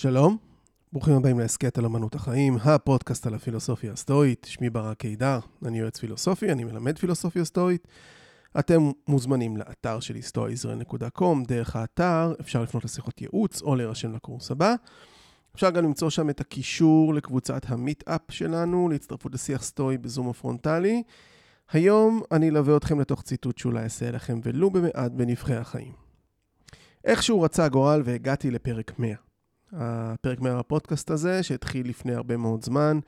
שלום, ברוכים הבאים להסכת על אמנות החיים, הפודקאסט על הפילוסופיה הסטואית. שמי ברק קידר, אני יועץ פילוסופי, אני מלמד פילוסופיה סטואית. אתם מוזמנים לאתר שלי, stoaisrael.com, דרך האתר אפשר לפנות לשיחות ייעוץ או להירשם לקורס הבא. אפשר גם למצוא שם את הקישור לקבוצת המיט-אפ שלנו, להצטרפות לשיח סטואי בזום הפרונטלי. היום אני אלווה אתכם לתוך ציטוט שאולי אעשה לכם ולו במעט בנבחי החיים. איכשהו רצה הגורל והגעתי לפרק 100. הפרק 100 בפודקאסט הזה, שהתחיל לפני הרבה מאוד זמן,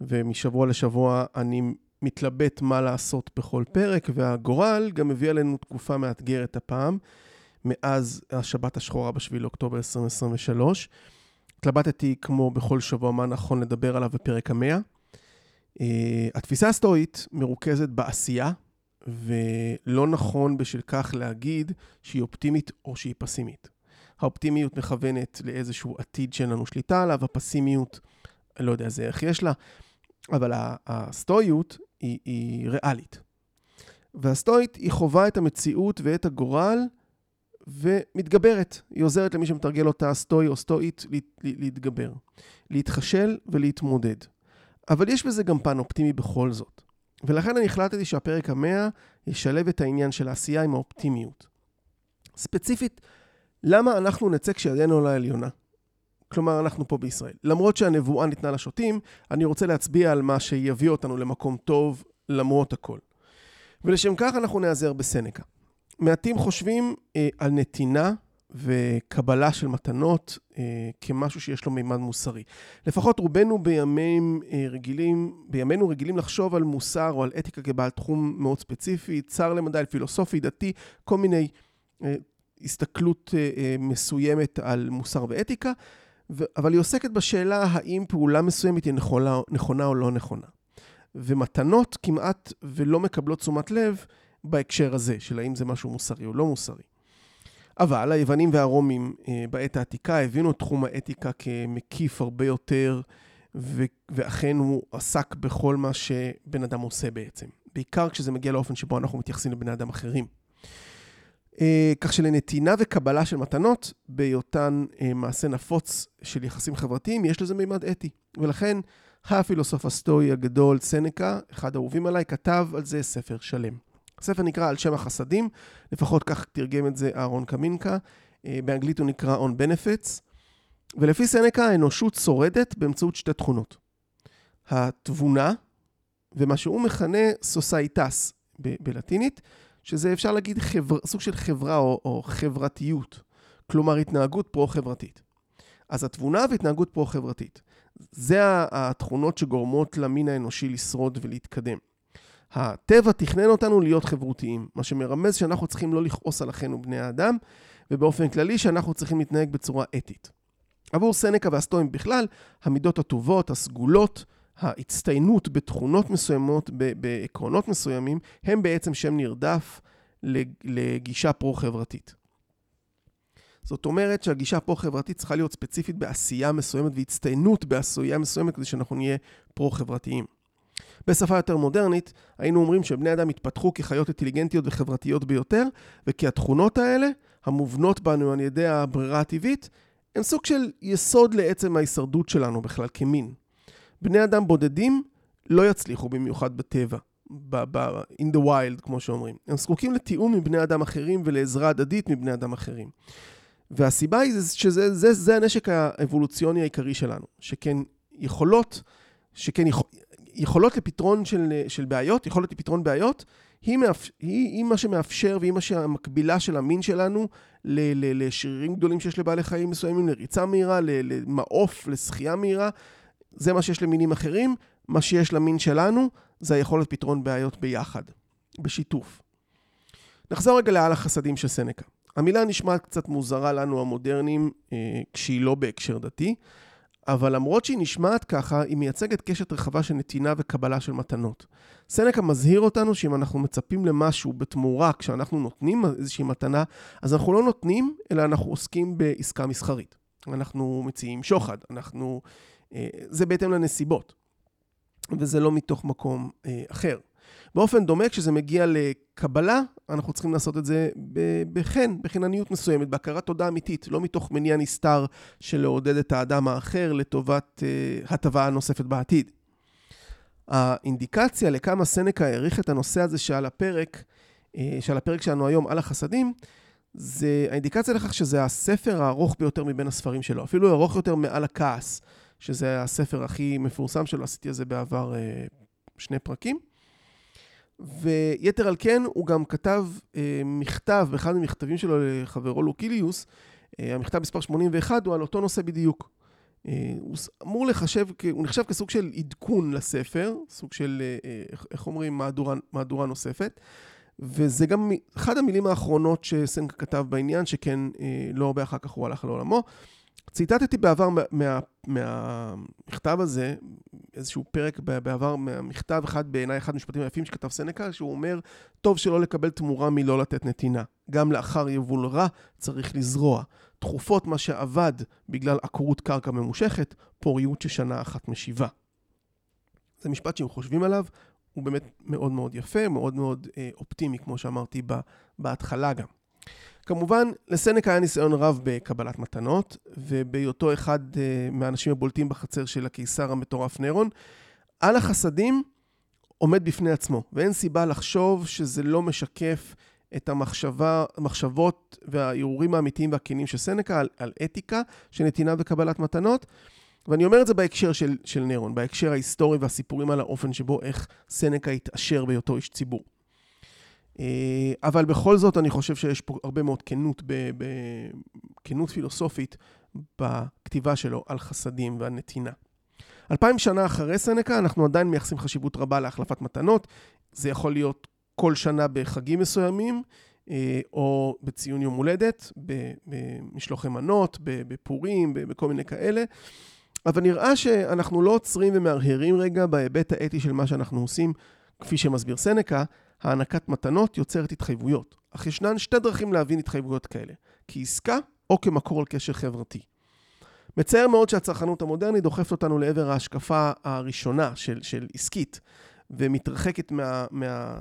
ומשבוע לשבוע אני מתלבט מה לעשות בכל פרק, והגורל גם מביא עלינו תקופה מאתגרת הפעם, מאז השבת השחורה ב-7 לאוקטובר 2023. התלבטתי כמו בכל שבוע מה נכון לדבר עליו בפרק המאה. Uh, התפיסה הסטואית מרוכזת בעשייה, ולא נכון בשל כך להגיד שהיא אופטימית או שהיא פסימית. האופטימיות מכוונת לאיזשהו עתיד שאין לנו שליטה עליו, הפסימיות, לא יודע איזה איך יש לה, אבל הסטואיות היא, היא ריאלית. והסטואית היא חווה את המציאות ואת הגורל ומתגברת. היא עוזרת למי שמתרגל אותה סטואי או סטואית להתגבר, להתחשל ולהתמודד. אבל יש בזה גם פן אופטימי בכל זאת. ולכן אני החלטתי שהפרק המאה ישלב את העניין של העשייה עם האופטימיות. ספציפית, למה אנחנו נצא כשידנו על העליונה? כלומר, אנחנו פה בישראל. למרות שהנבואה ניתנה לשוטים, אני רוצה להצביע על מה שיביא אותנו למקום טוב למרות הכל. ולשם כך אנחנו נעזר בסנקה. מעטים חושבים אה, על נתינה וקבלה של מתנות אה, כמשהו שיש לו מימד מוסרי. לפחות רובנו בימים אה, רגילים, בימינו רגילים לחשוב על מוסר או על אתיקה כבעל תחום מאוד ספציפי, צר למדי, פילוסופי, דתי, כל מיני אה, הסתכלות אה, אה, מסוימת על מוסר ואתיקה, אבל היא עוסקת בשאלה האם פעולה מסוימת היא נכונה, נכונה או לא נכונה. ומתנות כמעט ולא מקבלות תשומת לב בהקשר הזה, של האם זה משהו מוסרי או לא מוסרי. אבל היוונים והרומים אה, בעת העתיקה הבינו את תחום האתיקה כמקיף הרבה יותר, ו- ואכן הוא עסק בכל מה שבן אדם עושה בעצם. בעיקר כשזה מגיע לאופן שבו אנחנו מתייחסים לבני אדם אחרים. אה, כך שלנתינה וקבלה של מתנות, בהיותן אה, מעשה נפוץ של יחסים חברתיים, יש לזה מימד אתי. ולכן הפילוסוף הסטואי הגדול, סנקה, אחד האהובים עליי, כתב על זה ספר שלם. הספר נקרא על שם החסדים, לפחות כך תרגם את זה אהרון קמינקה, אה, באנגלית הוא נקרא On Benefits, ולפי סנקה האנושות שורדת באמצעות שתי תכונות. התבונה, ומה שהוא מכנה societas בלטינית, שזה אפשר להגיד חבר, סוג של חברה או, או חברתיות, כלומר התנהגות פרו-חברתית. אז התבונה והתנהגות פרו-חברתית. זה התכונות שגורמות למין האנושי לשרוד ולהתקדם. הטבע תכנן אותנו להיות חברותיים, מה שמרמז שאנחנו צריכים לא לכעוס על אחינו בני האדם, ובאופן כללי שאנחנו צריכים להתנהג בצורה אתית. עבור סנקה והסטואים בכלל, המידות הטובות, הסגולות, ההצטיינות בתכונות מסוימות, בעקרונות מסוימים, הם בעצם שם נרדף לגישה פרו-חברתית. זאת אומרת שהגישה הפרו-חברתית צריכה להיות ספציפית בעשייה מסוימת והצטיינות בעשייה מסוימת כדי שאנחנו נהיה פרו-חברתיים. בשפה יותר מודרנית, היינו אומרים שבני אדם התפתחו כחיות אינטליגנטיות וחברתיות ביותר, וכי התכונות האלה, המובנות בנו על ידי הברירה הטבעית, הן סוג של יסוד לעצם ההישרדות שלנו בכלל כמין. בני אדם בודדים לא יצליחו במיוחד בטבע, ב- in the wild, כמו שאומרים. הם זקוקים לתיאום מבני אדם אחרים ולעזרה הדדית מבני אדם אחרים. והסיבה היא שזה זה, זה הנשק האבולוציוני העיקרי שלנו, שכן יכולות, שכן יכול, יכולות לפתרון של, של בעיות, יכולת לפתרון בעיות, היא, מאפ, היא, היא מה שמאפשר והיא מה שהמקבילה של המין שלנו ל, ל, לשרירים גדולים שיש לבעלי חיים מסוימים, לריצה מהירה, למעוף, לשחייה מהירה, זה מה שיש למינים אחרים, מה שיש למין שלנו זה היכולת פתרון בעיות ביחד, בשיתוף. נחזור רגע לעל החסדים של סנקה. המילה נשמעת קצת מוזרה לנו המודרניים אה, כשהיא לא בהקשר דתי, אבל למרות שהיא נשמעת ככה, היא מייצגת קשת רחבה של נתינה וקבלה של מתנות. סנקה מזהיר אותנו שאם אנחנו מצפים למשהו בתמורה כשאנחנו נותנים איזושהי מתנה, אז אנחנו לא נותנים, אלא אנחנו עוסקים בעסקה מסחרית. אנחנו מציעים שוחד, אנחנו זה בהתאם לנסיבות, וזה לא מתוך מקום אה, אחר. באופן דומה, כשזה מגיע לקבלה, אנחנו צריכים לעשות את זה בחן, בחינניות מסוימת, בהכרת תודה אמיתית, לא מתוך מניע נסתר של לעודד את האדם האחר לטובת uh, הטבה נוספת בעתיד. האינדיקציה לכמה סנקה העריך את הנושא הזה שעל הפרק, שעל הפרק שלנו היום על החסדים, זה האינדיקציה לכך שזה הספר הארוך ביותר מבין הספרים שלו, אפילו ארוך יותר מעל הכעס, שזה הספר הכי מפורסם שלו, עשיתי את זה בעבר uh, שני פרקים. ויתר על כן, הוא גם כתב אה, מכתב, באחד המכתבים שלו לחברו לוקיליוס, אה, המכתב מספר 81 הוא על אותו נושא בדיוק. אה, הוא אמור לחשב, הוא נחשב כסוג של עדכון לספר, סוג של, אה, אה, איך אומרים, מהדורה, מהדורה נוספת. וזה גם אחת המילים האחרונות שסנקה כתב בעניין, שכן אה, לא הרבה אחר כך הוא הלך לעולמו. ציטטתי בעבר מה, מהמכתב הזה, איזשהו פרק בעבר מהמכתב, אחד בעיניי, אחד המשפטים היפים שכתב סנקה, שהוא אומר, טוב שלא לקבל תמורה מלא לתת נתינה. גם לאחר יבול רע צריך לזרוע. תכופות מה שאבד בגלל עקרות קרקע ממושכת, פוריות ששנה אחת משיבה. זה משפט שאם חושבים עליו, הוא באמת מאוד מאוד יפה, מאוד מאוד אה, אופטימי, כמו שאמרתי בהתחלה גם. כמובן, לסנק היה ניסיון רב בקבלת מתנות, ובהיותו אחד uh, מהאנשים הבולטים בחצר של הקיסר המטורף נירון, על החסדים עומד בפני עצמו, ואין סיבה לחשוב שזה לא משקף את המחשבה, המחשבות והערעורים האמיתיים והכנים של סנקה על, על אתיקה של נתינה וקבלת מתנות. ואני אומר את זה בהקשר של, של נירון, בהקשר ההיסטורי והסיפורים על האופן שבו איך סנקה התעשר בהיותו איש ציבור. אה, אבל בכל זאת, אני חושב שיש פה הרבה מאוד כנות, כנות פילוסופית בכתיבה שלו על חסדים ועל נתינה. אלפיים שנה אחרי סנקה, אנחנו עדיין מייחסים חשיבות רבה להחלפת מתנות. זה יכול להיות כל שנה בחגים מסוימים, אה, או בציון יום הולדת, במשלוחי מנות, בפורים, בכל מיני כאלה. אבל נראה שאנחנו לא עוצרים ומהרהרים רגע בהיבט האתי של מה שאנחנו עושים, כפי שמסביר סנקה, הענקת מתנות יוצרת התחייבויות, אך ישנן שתי דרכים להבין התחייבויות כאלה, כעסקה או כמקור על קשר חברתי. מצער מאוד שהצרכנות המודרנית דוחפת אותנו לעבר ההשקפה הראשונה של, של עסקית, ומתרחקת מה, מה,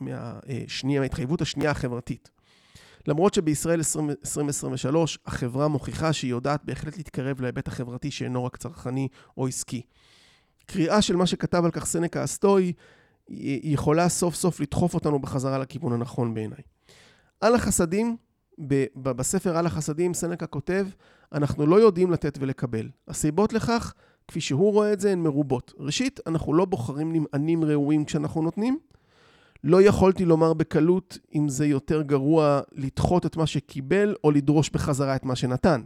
מהשנייה, מההתחייבות השנייה החברתית. למרות שבישראל 2023 החברה מוכיחה שהיא יודעת בהחלט להתקרב להיבט החברתי שאינו רק צרכני או עסקי. קריאה של מה שכתב על כך סנקה הסטואי יכולה סוף סוף לדחוף אותנו בחזרה לכיוון הנכון בעיניי. על החסדים, בספר על החסדים סנקה כותב, אנחנו לא יודעים לתת ולקבל. הסיבות לכך, כפי שהוא רואה את זה, הן מרובות. ראשית, אנחנו לא בוחרים נמענים ראויים כשאנחנו נותנים. לא יכולתי לומר בקלות אם זה יותר גרוע לדחות את מה שקיבל או לדרוש בחזרה את מה שנתן.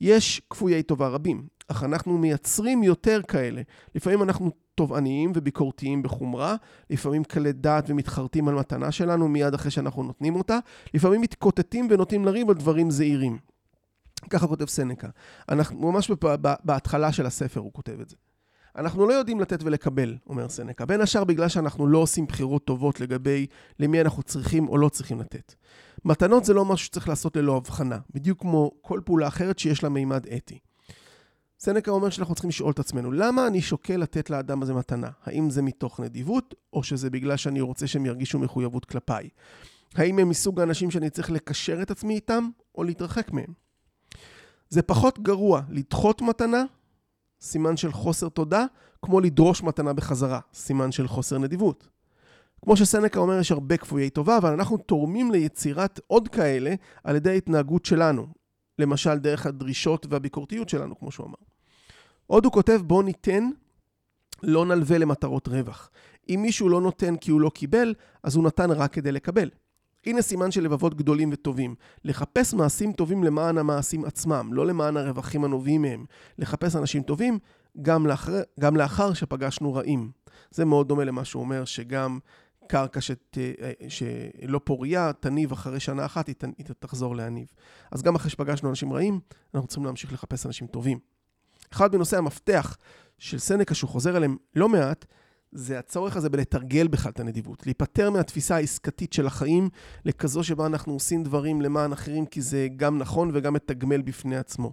יש כפויי טובה רבים, אך אנחנו מייצרים יותר כאלה. לפעמים אנחנו תובעניים וביקורתיים בחומרה, לפעמים קלי דעת ומתחרטים על מתנה שלנו מיד אחרי שאנחנו נותנים אותה, לפעמים מתקוטטים ונוטים לריב על דברים זעירים. ככה כותב סנקה. אנחנו, ממש בהתחלה של הספר הוא כותב את זה. אנחנו לא יודעים לתת ולקבל, אומר סנקה, בין השאר בגלל שאנחנו לא עושים בחירות טובות לגבי למי אנחנו צריכים או לא צריכים לתת. מתנות זה לא משהו שצריך לעשות ללא הבחנה, בדיוק כמו כל פעולה אחרת שיש לה מימד אתי. סנקה אומר שאנחנו צריכים לשאול את עצמנו, למה אני שוקל לתת לאדם הזה מתנה? האם זה מתוך נדיבות, או שזה בגלל שאני רוצה שהם ירגישו מחויבות כלפיי? האם הם מסוג האנשים שאני צריך לקשר את עצמי איתם, או להתרחק מהם? זה פחות גרוע לדחות מתנה, סימן של חוסר תודה, כמו לדרוש מתנה בחזרה, סימן של חוסר נדיבות. כמו שסנקה אומר, יש הרבה כפויי טובה, אבל אנחנו תורמים ליצירת עוד כאלה על ידי ההתנהגות שלנו, למשל דרך הדרישות והביקורתיות שלנו, כמו שהוא אמר. עוד הוא כותב, בוא ניתן, לא נלווה למטרות רווח. אם מישהו לא נותן כי הוא לא קיבל, אז הוא נתן רק כדי לקבל. הנה סימן של לבבות גדולים וטובים. לחפש מעשים טובים למען המעשים עצמם, לא למען הרווחים הנובעים מהם. לחפש אנשים טובים גם לאחר, גם לאחר שפגשנו רעים. זה מאוד דומה למה שהוא אומר, שגם קרקע שת, שלא פוריה, תניב אחרי שנה אחת, היא תחזור להניב. אז גם אחרי שפגשנו אנשים רעים, אנחנו צריכים להמשיך לחפש אנשים טובים. אחד מנושאי המפתח של סנקה, שהוא חוזר אליהם לא מעט, זה הצורך הזה בלתרגל בכלל את הנדיבות. להיפטר מהתפיסה העסקתית של החיים לכזו שבה אנחנו עושים דברים למען אחרים, כי זה גם נכון וגם מתגמל בפני עצמו.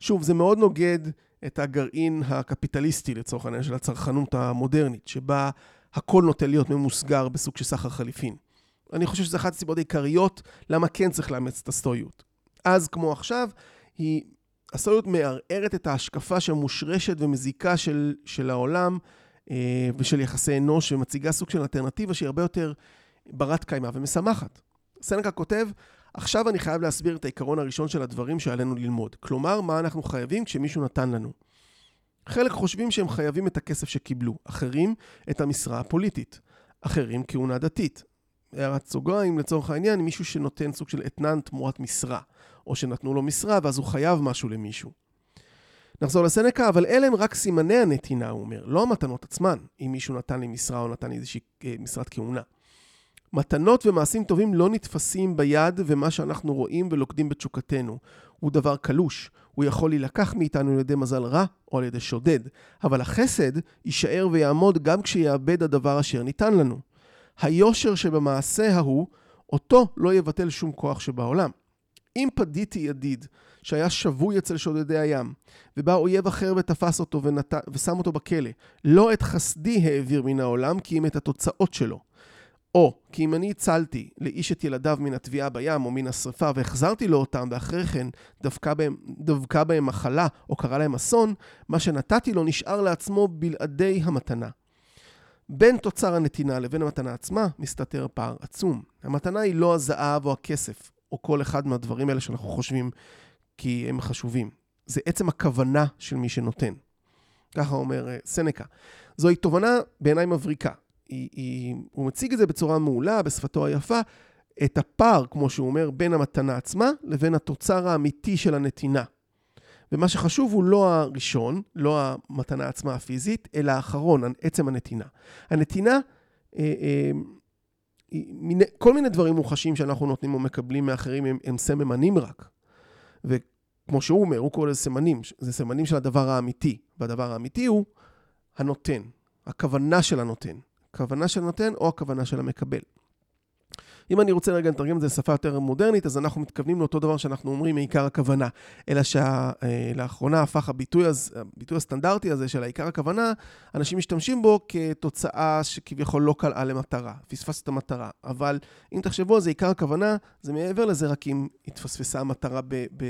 שוב, זה מאוד נוגד את הגרעין הקפיטליסטי, לצורך העניין, של הצרכנות המודרנית, שבה הכל נוטה להיות ממוסגר בסוג של סחר חליפין. אני חושב שזו אחת הסיבות העיקריות למה כן צריך לאמץ את הסטואיות. אז כמו עכשיו, היא, הסטואיות מערערת את ההשקפה שמושרשת ומזיקה של, של העולם אה, ושל יחסי אנוש, ומציגה סוג של אלטרנטיבה שהיא הרבה יותר ברת קיימא ומשמחת. סנקה כותב, עכשיו אני חייב להסביר את העיקרון הראשון של הדברים שעלינו ללמוד. כלומר, מה אנחנו חייבים כשמישהו נתן לנו. חלק חושבים שהם חייבים את הכסף שקיבלו, אחרים את המשרה הפוליטית, אחרים כהונה דתית. הערת סוגריים, לצורך העניין, מישהו שנותן סוג של אתנן תמורת משרה, או שנתנו לו משרה ואז הוא חייב משהו למישהו. נחזור לסנקה, אבל אלה הם רק סימני הנתינה, הוא אומר, לא המתנות עצמן, אם מישהו נתן לי משרה או נתן לי איזושהי אה, משרת כהונה. מתנות ומעשים טובים לא נתפסים ביד, ומה שאנחנו רואים ולוקדים בתשוקתנו. הוא דבר קלוש. הוא יכול להילקח מאיתנו על ידי מזל רע או על ידי שודד. אבל החסד יישאר ויעמוד גם כשיאבד הדבר אשר ניתן לנו. היושר שבמעשה ההוא, אותו לא יבטל שום כוח שבעולם. אם פדיתי ידיד שהיה שבוי אצל שודדי הים, ובא אויב אחר ותפס אותו ונת... ושם אותו בכלא, לא את חסדי העביר מן העולם, כי אם את התוצאות שלו. או כי אם אני הצלתי לאיש את ילדיו מן התביעה בים או מן השרפה והחזרתי לו אותם ואחרי כן דבקה בהם, דבקה בהם מחלה או קרה להם אסון, מה שנתתי לו נשאר לעצמו בלעדי המתנה. בין תוצר הנתינה לבין המתנה עצמה מסתתר פער עצום. המתנה היא לא הזהב או הכסף, או כל אחד מהדברים האלה שאנחנו חושבים כי הם חשובים. זה עצם הכוונה של מי שנותן. ככה אומר אה, סנקה. זוהי תובנה בעיניי מבריקה. היא, היא, הוא מציג את זה בצורה מעולה, בשפתו היפה, את הפער, כמו שהוא אומר, בין המתנה עצמה לבין התוצר האמיתי של הנתינה. ומה שחשוב הוא לא הראשון, לא המתנה עצמה הפיזית, אלא האחרון, עצם הנתינה. הנתינה, אה, אה, כל מיני דברים מוחשים שאנחנו נותנים או מקבלים מאחרים הם, הם סממנים רק. וכמו שהוא אומר, הוא קורא לזה סמנים, זה סמנים של הדבר האמיתי, והדבר האמיתי הוא הנותן, הכוונה של הנותן. הכוונה של הנותן או הכוונה של המקבל. אם אני רוצה רגע לתרגם את זה לשפה יותר מודרנית, אז אנחנו מתכוונים לאותו דבר שאנחנו אומרים מעיקר הכוונה. אלא שלאחרונה אה, הפך הביטוי, הביטוי הסטנדרטי הזה של העיקר הכוונה, אנשים משתמשים בו כתוצאה שכביכול לא קלעה למטרה, פספס את המטרה. אבל אם תחשבו על זה, עיקר הכוונה, זה מעבר לזה רק אם התפספסה המטרה ב... ב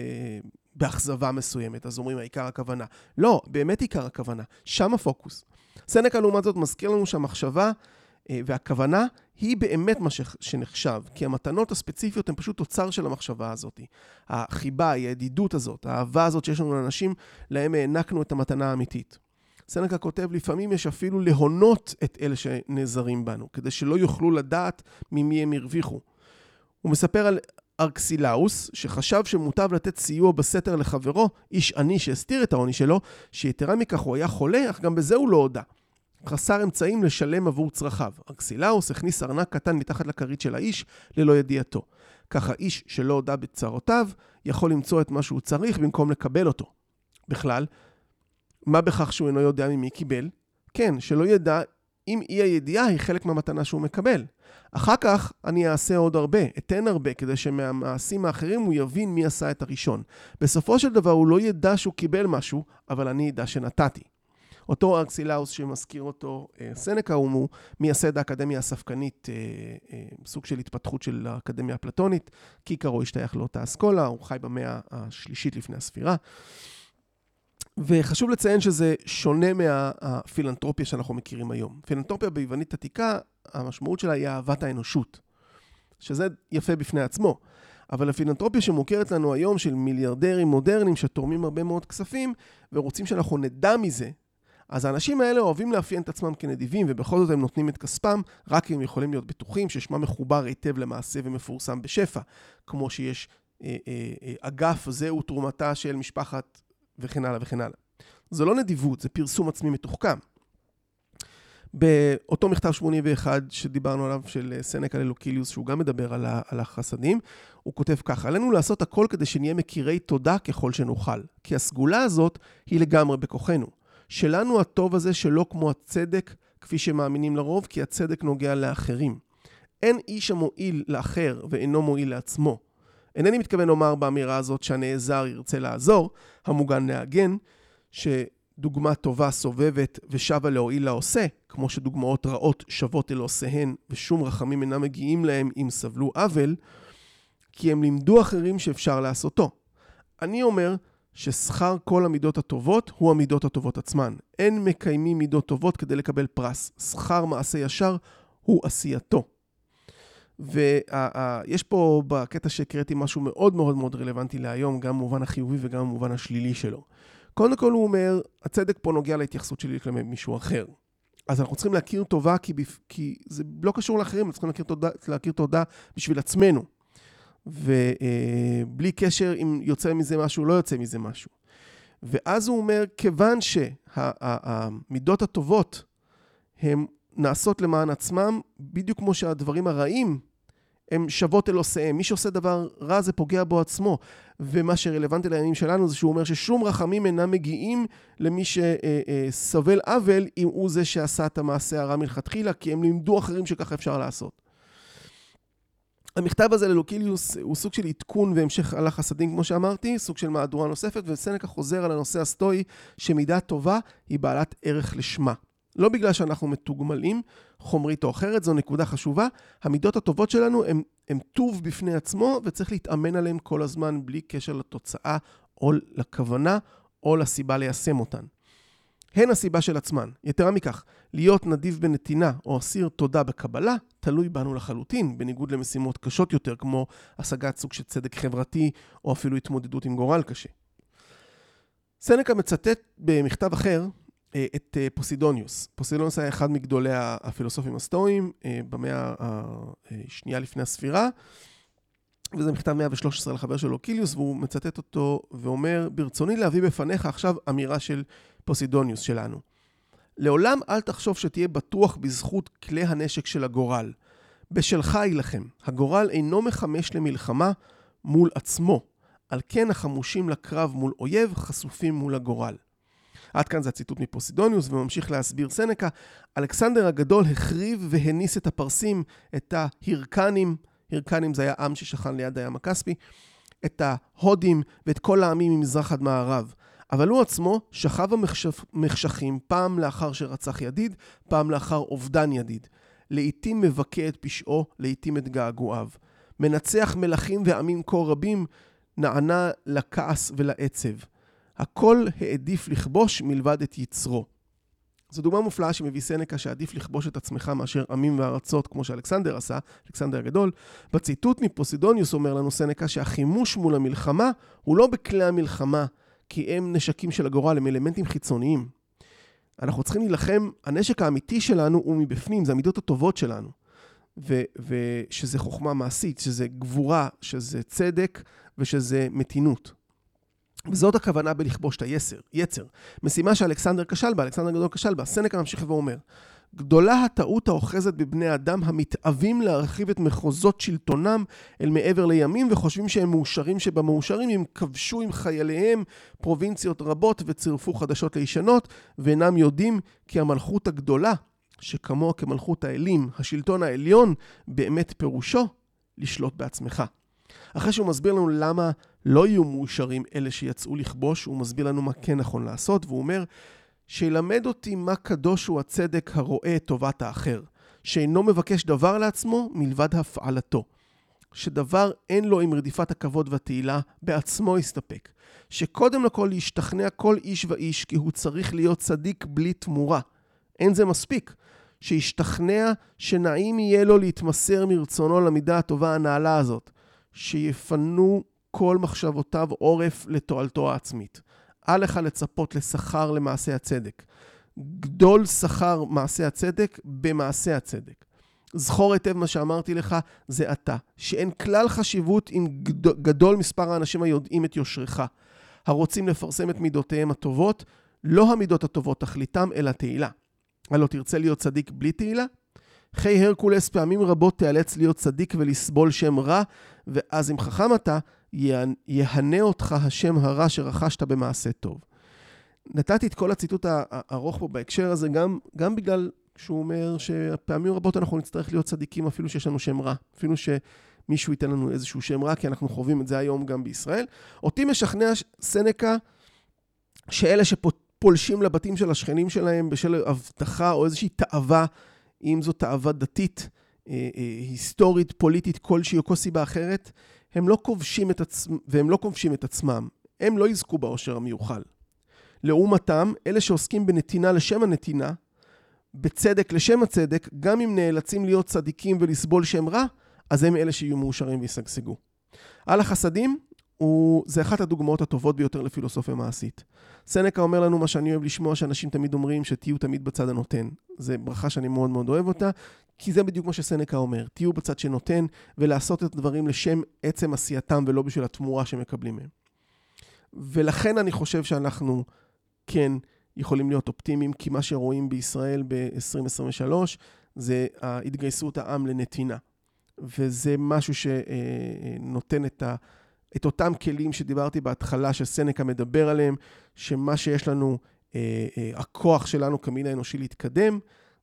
באכזבה מסוימת, אז אומרים העיקר הכוונה. לא, באמת עיקר הכוונה, שם הפוקוס. סנקה לעומת זאת מזכיר לנו שהמחשבה והכוונה היא באמת מה שנחשב, כי המתנות הספציפיות הן פשוט תוצר של המחשבה הזאת. החיבה, הידידות הזאת, האהבה הזאת שיש לנו לאנשים, להם הענקנו את המתנה האמיתית. סנקה כותב, לפעמים יש אפילו להונות את אלה שנעזרים בנו, כדי שלא יוכלו לדעת ממי הם הרוויחו. הוא מספר על ארקסילאוס, שחשב שמוטב לתת סיוע בסתר לחברו, איש עני שהסתיר את העוני שלו, שיתרה מכך הוא היה חולה, אך גם בזה הוא לא הודה. חסר אמצעים לשלם עבור צרכיו. ארקסילאוס הכניס ארנק קטן מתחת לכרית של האיש, ללא ידיעתו. כך האיש שלא הודה בצרותיו, יכול למצוא את מה שהוא צריך במקום לקבל אותו. בכלל, מה בכך שהוא אינו יודע ממי קיבל? כן, שלא ידע אם אי הידיעה היא חלק מהמתנה שהוא מקבל. אחר כך אני אעשה עוד הרבה, אתן הרבה, כדי שמהמעשים האחרים הוא יבין מי עשה את הראשון. בסופו של דבר הוא לא ידע שהוא קיבל משהו, אבל אני אדע שנתתי. אותו ארקסילאוס שמזכיר אותו אה, סנקה הוא מייסד האקדמיה הספקנית, אה, אה, סוג של התפתחות של האקדמיה הפלטונית, כיכרו השתייך לאותה אסכולה, הוא חי במאה השלישית לפני הספירה. וחשוב לציין שזה שונה מהפילנטרופיה שאנחנו מכירים היום. פילנטרופיה ביוונית עתיקה, המשמעות שלה היא אהבת האנושות, שזה יפה בפני עצמו. אבל הפילנטרופיה שמוכרת לנו היום של מיליארדרים מודרניים שתורמים הרבה מאוד כספים ורוצים שאנחנו נדע מזה, אז האנשים האלה אוהבים לאפיין את עצמם כנדיבים ובכל זאת הם נותנים את כספם רק אם יכולים להיות בטוחים ששמם מחובר היטב למעשה ומפורסם בשפע. כמו שיש אה, אה, אה, אגף, זהו תרומתה של משפחת וכן הלאה וכן הלאה. זה לא נדיבות, זה פרסום עצמי מתוחכם. באותו מכתב 81 שדיברנו עליו של סנקה ללוקיליוס, שהוא גם מדבר על, על החסדים, הוא כותב ככה, עלינו לעשות הכל כדי שנהיה מכירי תודה ככל שנוכל, כי הסגולה הזאת היא לגמרי בכוחנו. שלנו הטוב הזה שלא כמו הצדק, כפי שמאמינים לרוב, כי הצדק נוגע לאחרים. אין איש המועיל לאחר ואינו מועיל לעצמו. אינני מתכוון לומר באמירה הזאת שהנעזר ירצה לעזור, המוגן להגן, ש... דוגמה טובה סובבת ושבה להועיל לעושה, כמו שדוגמאות רעות שוות אל עושיהן ושום רחמים אינם מגיעים להם אם סבלו עוול, כי הם לימדו אחרים שאפשר לעשותו. אני אומר ששכר כל המידות הטובות הוא המידות הטובות עצמן. אין מקיימים מידות טובות כדי לקבל פרס. שכר מעשה ישר הוא עשייתו. ויש פה בקטע שהקראתי משהו מאוד מאוד מאוד רלוונטי להיום, גם במובן החיובי וגם במובן השלילי שלו. קודם כל הוא אומר, הצדק פה נוגע להתייחסות שלי כלפי מישהו אחר. אז אנחנו צריכים להכיר טובה כי. כי זה לא קשור לאחרים, אנחנו צריכים להכיר תודה, להכיר תודה בשביל עצמנו. ובלי אה, קשר אם יוצא מזה משהו או לא יוצא מזה משהו. ואז הוא אומר, כיוון שהמידות הטובות הן נעשות למען עצמם, בדיוק כמו שהדברים הרעים הם שוות אל עושיהם. מי שעושה דבר רע זה פוגע בו עצמו. ומה שרלוונטי לימים שלנו זה שהוא אומר ששום רחמים אינם מגיעים למי שסובל עוול אם הוא זה שעשה את המעשה הרע מלכתחילה, כי הם לימדו אחרים שככה אפשר לעשות. המכתב הזה ללוקיליוס הוא סוג של עדכון והמשך על החסדים, כמו שאמרתי, סוג של מהדורה נוספת, וסנקה חוזר על הנושא הסטואי שמידה טובה היא בעלת ערך לשמה. לא בגלל שאנחנו מתוגמלים חומרית או אחרת, זו נקודה חשובה. המידות הטובות שלנו הן טוב בפני עצמו, וצריך להתאמן עליהן כל הזמן בלי קשר לתוצאה או לכוונה או לסיבה ליישם אותן. הן הסיבה של עצמן. יתרה מכך, להיות נדיב בנתינה או אסיר תודה בקבלה, תלוי בנו לחלוטין, בניגוד למשימות קשות יותר, כמו השגת סוג של צדק חברתי, או אפילו התמודדות עם גורל קשה. סנקה מצטט במכתב אחר אה, את אה, פוסידוניוס. פוסידוניוס היה אחד מגדולי הפילוסופים הסטואיים אה, במאה השנייה לפני הספירה, וזה מכתב 113 לחבר שלו לוקיליוס, והוא מצטט אותו ואומר, ברצוני להביא בפניך עכשיו אמירה של פוסידוניוס שלנו. לעולם אל תחשוב שתהיה בטוח בזכות כלי הנשק של הגורל. בשלך יילחם. הגורל אינו מחמש למלחמה מול עצמו. על כן החמושים לקרב מול אויב חשופים מול הגורל. עד כאן זה הציטוט מפוסידוניוס, וממשיך להסביר סנקה. אלכסנדר הגדול החריב והניס את הפרסים, את ההירקנים, הירקנים זה היה עם ששכן ליד הים הכספי, את ההודים ואת כל העמים ממזרח עד מערב. אבל הוא עצמו שכב המחשכים פעם לאחר שרצח ידיד, פעם לאחר אובדן ידיד. לעתים מבכה את פשעו, לעתים את געגועיו. מנצח מלכים ועמים כה רבים, נענה לכעס ולעצב. הכל העדיף לכבוש מלבד את יצרו. זו דוגמה מופלאה שמביא סנקה שעדיף לכבוש את עצמך מאשר עמים וארצות, כמו שאלכסנדר עשה, אלכסנדר הגדול. בציטוט מפוסידוניוס אומר לנו סנקה שהחימוש מול המלחמה הוא לא בכלי המלחמה, כי הם נשקים של הגורל, הם אלמנטים חיצוניים. אנחנו צריכים להילחם, הנשק האמיתי שלנו הוא מבפנים, זה המידות הטובות שלנו. ו- ושזה חוכמה מעשית, שזה גבורה, שזה צדק ושזה מתינות. וזאת הכוונה בלכבוש את היצר, יצר. משימה שאלכסנדר כשל בה, אלכסנדר גדול כשל בה. סנקה ממשיך ואומר, גדולה הטעות האוחזת בבני אדם המתאווים להרחיב את מחוזות שלטונם אל מעבר לימים וחושבים שהם מאושרים שבמאושרים אם כבשו עם חייליהם פרובינציות רבות וצירפו חדשות לישנות ואינם יודעים כי המלכות הגדולה שכמוה כמלכות האלים, השלטון העליון, באמת פירושו לשלוט בעצמך. אחרי שהוא מסביר לנו למה לא יהיו מאושרים אלה שיצאו לכבוש, הוא מסביר לנו מה כן נכון לעשות, והוא אומר, שילמד אותי מה קדוש הוא הצדק הרואה את טובת האחר, שאינו מבקש דבר לעצמו מלבד הפעלתו. שדבר אין לו עם רדיפת הכבוד והתהילה, בעצמו יסתפק. שקודם לכל ישתכנע כל איש ואיש כי הוא צריך להיות צדיק בלי תמורה. אין זה מספיק. שישתכנע שנעים יהיה לו להתמסר מרצונו למידה הטובה הנעלה הזאת. שיפנו כל מחשבותיו עורף לתועלתו העצמית. אל לך לצפות לשכר למעשה הצדק. גדול שכר מעשה הצדק במעשה הצדק. זכור היטב מה שאמרתי לך, זה אתה. שאין כלל חשיבות אם גדול מספר האנשים היודעים את יושרך, הרוצים לפרסם את מידותיהם הטובות, לא המידות הטובות תכליתם, אלא תהילה. הלא תרצה להיות צדיק בלי תהילה? חיי הרקולס פעמים רבות תיאלץ להיות צדיק ולסבול שם רע, ואז אם חכם אתה, יהנה אותך השם הרע שרכשת במעשה טוב. נתתי את כל הציטוט הארוך פה בהקשר הזה, גם, גם בגלל שהוא אומר שפעמים רבות אנחנו נצטרך להיות צדיקים אפילו שיש לנו שם רע, אפילו שמישהו ייתן לנו איזשהו שם רע, כי אנחנו חווים את זה היום גם בישראל. אותי משכנע סנקה שאלה שפות... פולשים לבתים של השכנים שלהם בשל הבטחה או איזושהי תאווה, אם זו תאווה דתית, אה, אה, היסטורית, פוליטית, כלשהי או כל סיבה אחרת, הם לא כובשים את עצמם, והם לא כובשים את עצמם. הם לא יזכו באושר המיוחל. לעומתם, אלה שעוסקים בנתינה לשם הנתינה, בצדק לשם הצדק, גם אם נאלצים להיות צדיקים ולסבול שם רע, אז הם אלה שיהיו מאושרים וישגשגו. על החסדים, הוא, זה אחת הדוגמאות הטובות ביותר לפילוסופיה מעשית. סנקה אומר לנו מה שאני אוהב לשמוע, שאנשים תמיד אומרים, שתהיו תמיד בצד הנותן. זו ברכה שאני מאוד מאוד אוהב אותה, כי זה בדיוק מה שסנקה אומר. תהיו בצד שנותן, ולעשות את הדברים לשם עצם עשייתם, ולא בשביל התמורה שמקבלים מהם. ולכן אני חושב שאנחנו כן יכולים להיות אופטימיים, כי מה שרואים בישראל ב-2023 זה התגייסות העם לנתינה. וזה משהו שנותן את, ה, את אותם כלים שדיברתי בהתחלה, שסנקה מדבר עליהם, שמה שיש לנו, אה, אה, הכוח שלנו כמין האנושי להתקדם,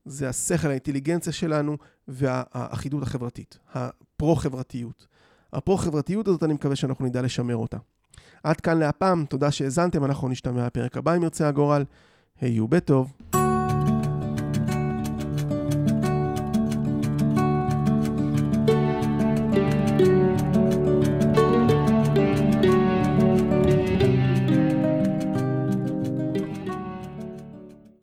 זה השכל, האינטליגנציה שלנו והאחידות החברתית, הפרו-חברתיות. הפרו-חברתיות הזאת, אני מקווה שאנחנו נדע לשמר אותה. עד כאן להפעם, תודה שהאזנתם, אנחנו נשתמע בפרק הבא אם ירצה הגורל. היו בטוב.